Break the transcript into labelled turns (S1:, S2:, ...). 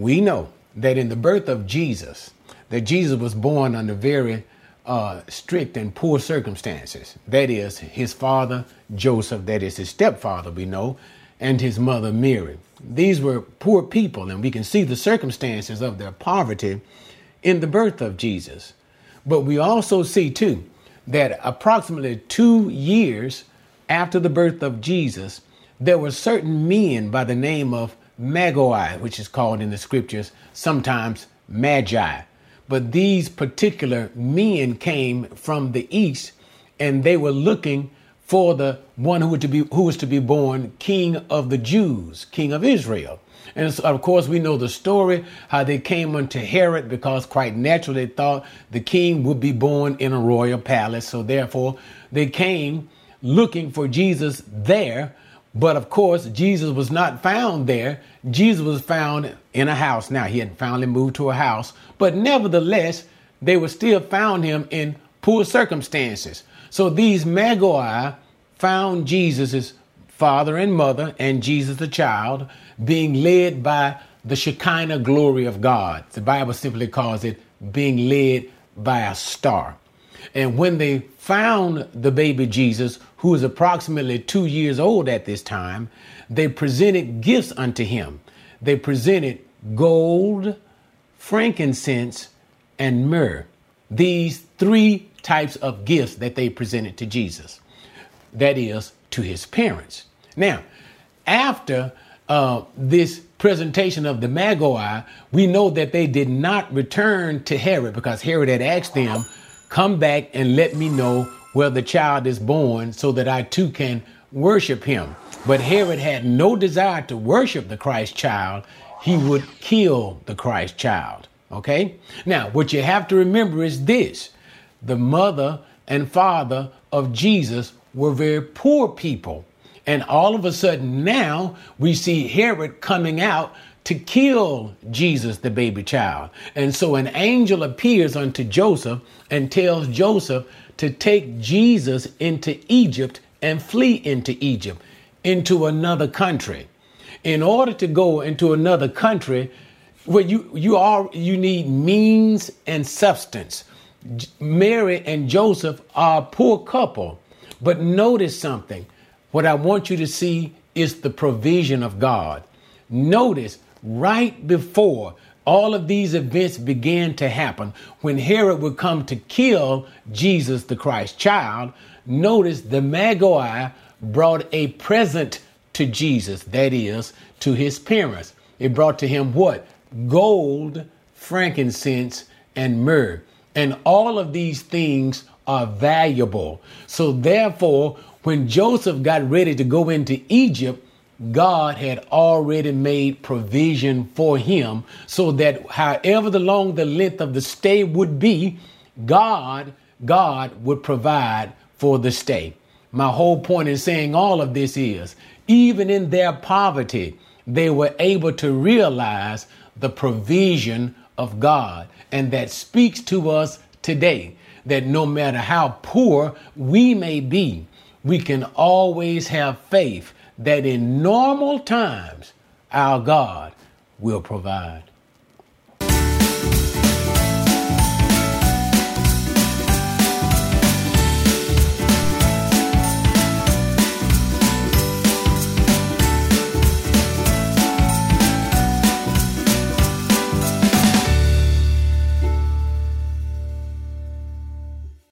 S1: we know that in the birth of Jesus, that Jesus was born under very uh, strict and poor circumstances. That is, his father, Joseph, that is his stepfather, we know, and his mother, Mary. These were poor people, and we can see the circumstances of their poverty in the birth of Jesus. But we also see, too, that approximately two years after the birth of Jesus, there were certain men by the name of Magoi, which is called in the scriptures sometimes Magi. But these particular men came from the east and they were looking for the one who, was to be, who was to be born king of the Jews, king of Israel. And so, of course, we know the story how they came unto Herod because quite naturally they thought the king would be born in a royal palace. So, therefore, they came looking for Jesus there. But of course, Jesus was not found there. Jesus was found in a house. Now, he had finally moved to a house, but nevertheless, they were still found him in poor circumstances. So these Magoi found Jesus' father and mother and Jesus the child being led by the Shekinah glory of God. The Bible simply calls it being led by a star. And when they found the baby Jesus, who was approximately two years old at this time, they presented gifts unto him. They presented gold, frankincense, and myrrh. These three types of gifts that they presented to Jesus. That is, to his parents. Now, after uh, this presentation of the Magoi, we know that they did not return to Herod because Herod had asked them, Come back and let me know where the child is born so that I too can worship him. But Herod had no desire to worship the Christ child, he would kill the Christ child. Okay? Now, what you have to remember is this the mother and father of Jesus were very poor people. And all of a sudden now we see Herod coming out to kill Jesus, the baby child. And so an angel appears unto Joseph and tells Joseph to take Jesus into Egypt and flee into Egypt, into another country. In order to go into another country, where you you are you need means and substance. Mary and Joseph are a poor couple. But notice something. What I want you to see is the provision of God. Notice right before all of these events began to happen, when Herod would come to kill Jesus, the Christ child, notice the Magi brought a present to Jesus, that is, to his parents. It brought to him what? Gold, frankincense, and myrrh. And all of these things are valuable. So, therefore, when Joseph got ready to go into Egypt, God had already made provision for him so that however the long the length of the stay would be, God, God would provide for the stay. My whole point in saying all of this is even in their poverty, they were able to realize the provision of God. And that speaks to us today that no matter how poor we may be, we can always have faith that in normal times, our God will provide.